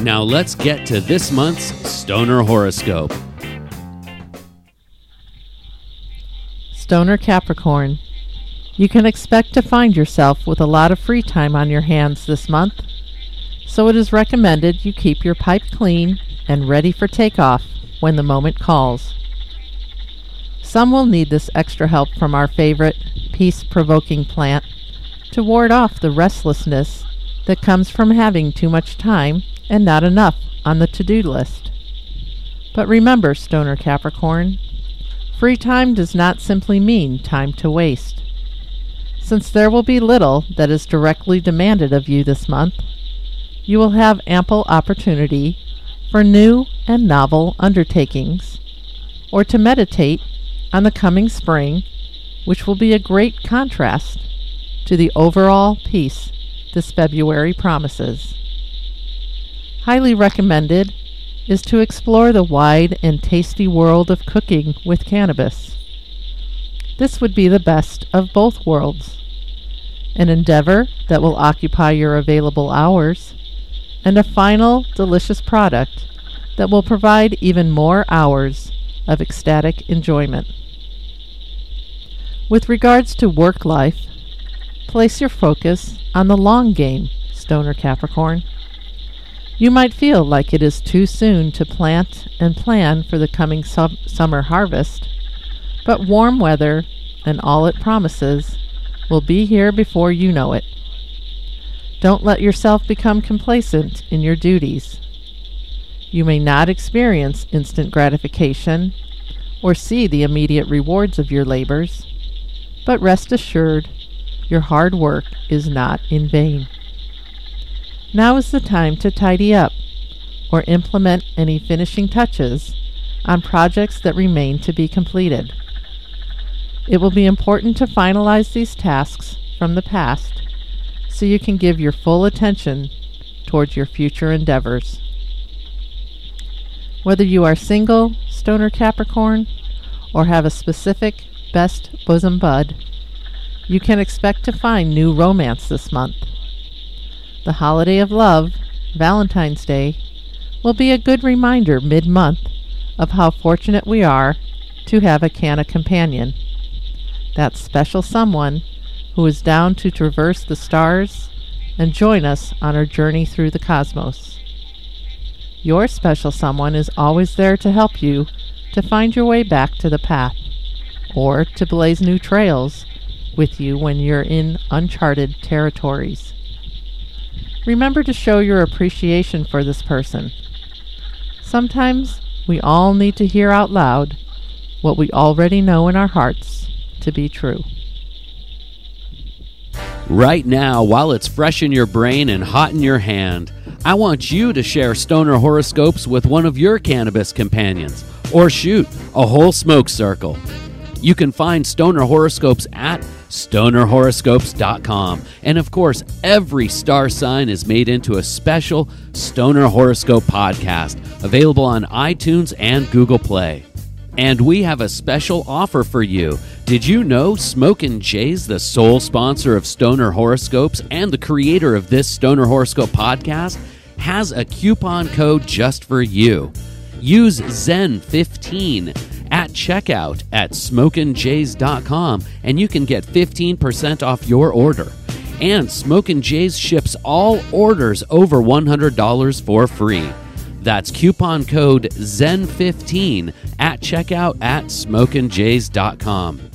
Now let's get to this month's Stoner Horoscope. Stoner Capricorn. You can expect to find yourself with a lot of free time on your hands this month, so it is recommended you keep your pipe clean and ready for takeoff when the moment calls. Some will need this extra help from our favorite peace provoking plant to ward off the restlessness that comes from having too much time and not enough on the to do list. But remember, Stoner Capricorn, free time does not simply mean time to waste. Since there will be little that is directly demanded of you this month, you will have ample opportunity for new and novel undertakings, or to meditate on the coming spring, which will be a great contrast to the overall peace this February promises highly recommended is to explore the wide and tasty world of cooking with cannabis. This would be the best of both worlds an endeavor that will occupy your available hours, and a final delicious product that will provide even more hours of ecstatic enjoyment. With regards to work life, place your focus on the long game, Stoner Capricorn. You might feel like it is too soon to plant and plan for the coming sub- summer harvest, but warm weather and all it promises will be here before you know it. Don't let yourself become complacent in your duties. You may not experience instant gratification or see the immediate rewards of your labors, but rest assured your hard work is not in vain. Now is the time to tidy up or implement any finishing touches on projects that remain to be completed. It will be important to finalize these tasks from the past so you can give your full attention towards your future endeavors. Whether you are single, stoner Capricorn, or have a specific best bosom bud, you can expect to find new romance this month. The holiday of love, Valentine's Day, will be a good reminder mid month of how fortunate we are to have a canna companion. That special someone who is down to traverse the stars and join us on our journey through the cosmos. Your special someone is always there to help you to find your way back to the path, or to blaze new trails with you when you're in uncharted territories. Remember to show your appreciation for this person. Sometimes we all need to hear out loud what we already know in our hearts to be true. Right now, while it's fresh in your brain and hot in your hand, I want you to share stoner horoscopes with one of your cannabis companions, or shoot, a whole smoke circle. You can find stoner horoscopes at stonerhoroscopes.com. And of course, every star sign is made into a special Stoner Horoscope podcast available on iTunes and Google Play. And we have a special offer for you. Did you know Smokin' Jay's the sole sponsor of Stoner Horoscopes and the creator of this Stoner Horoscope podcast has a coupon code just for you. Use Zen15 at checkout at smokinjays.com and you can get 15% off your order. And Smokin' Jays ships all orders over $100 for free. That's coupon code ZEN15 at checkout at smokinjays.com.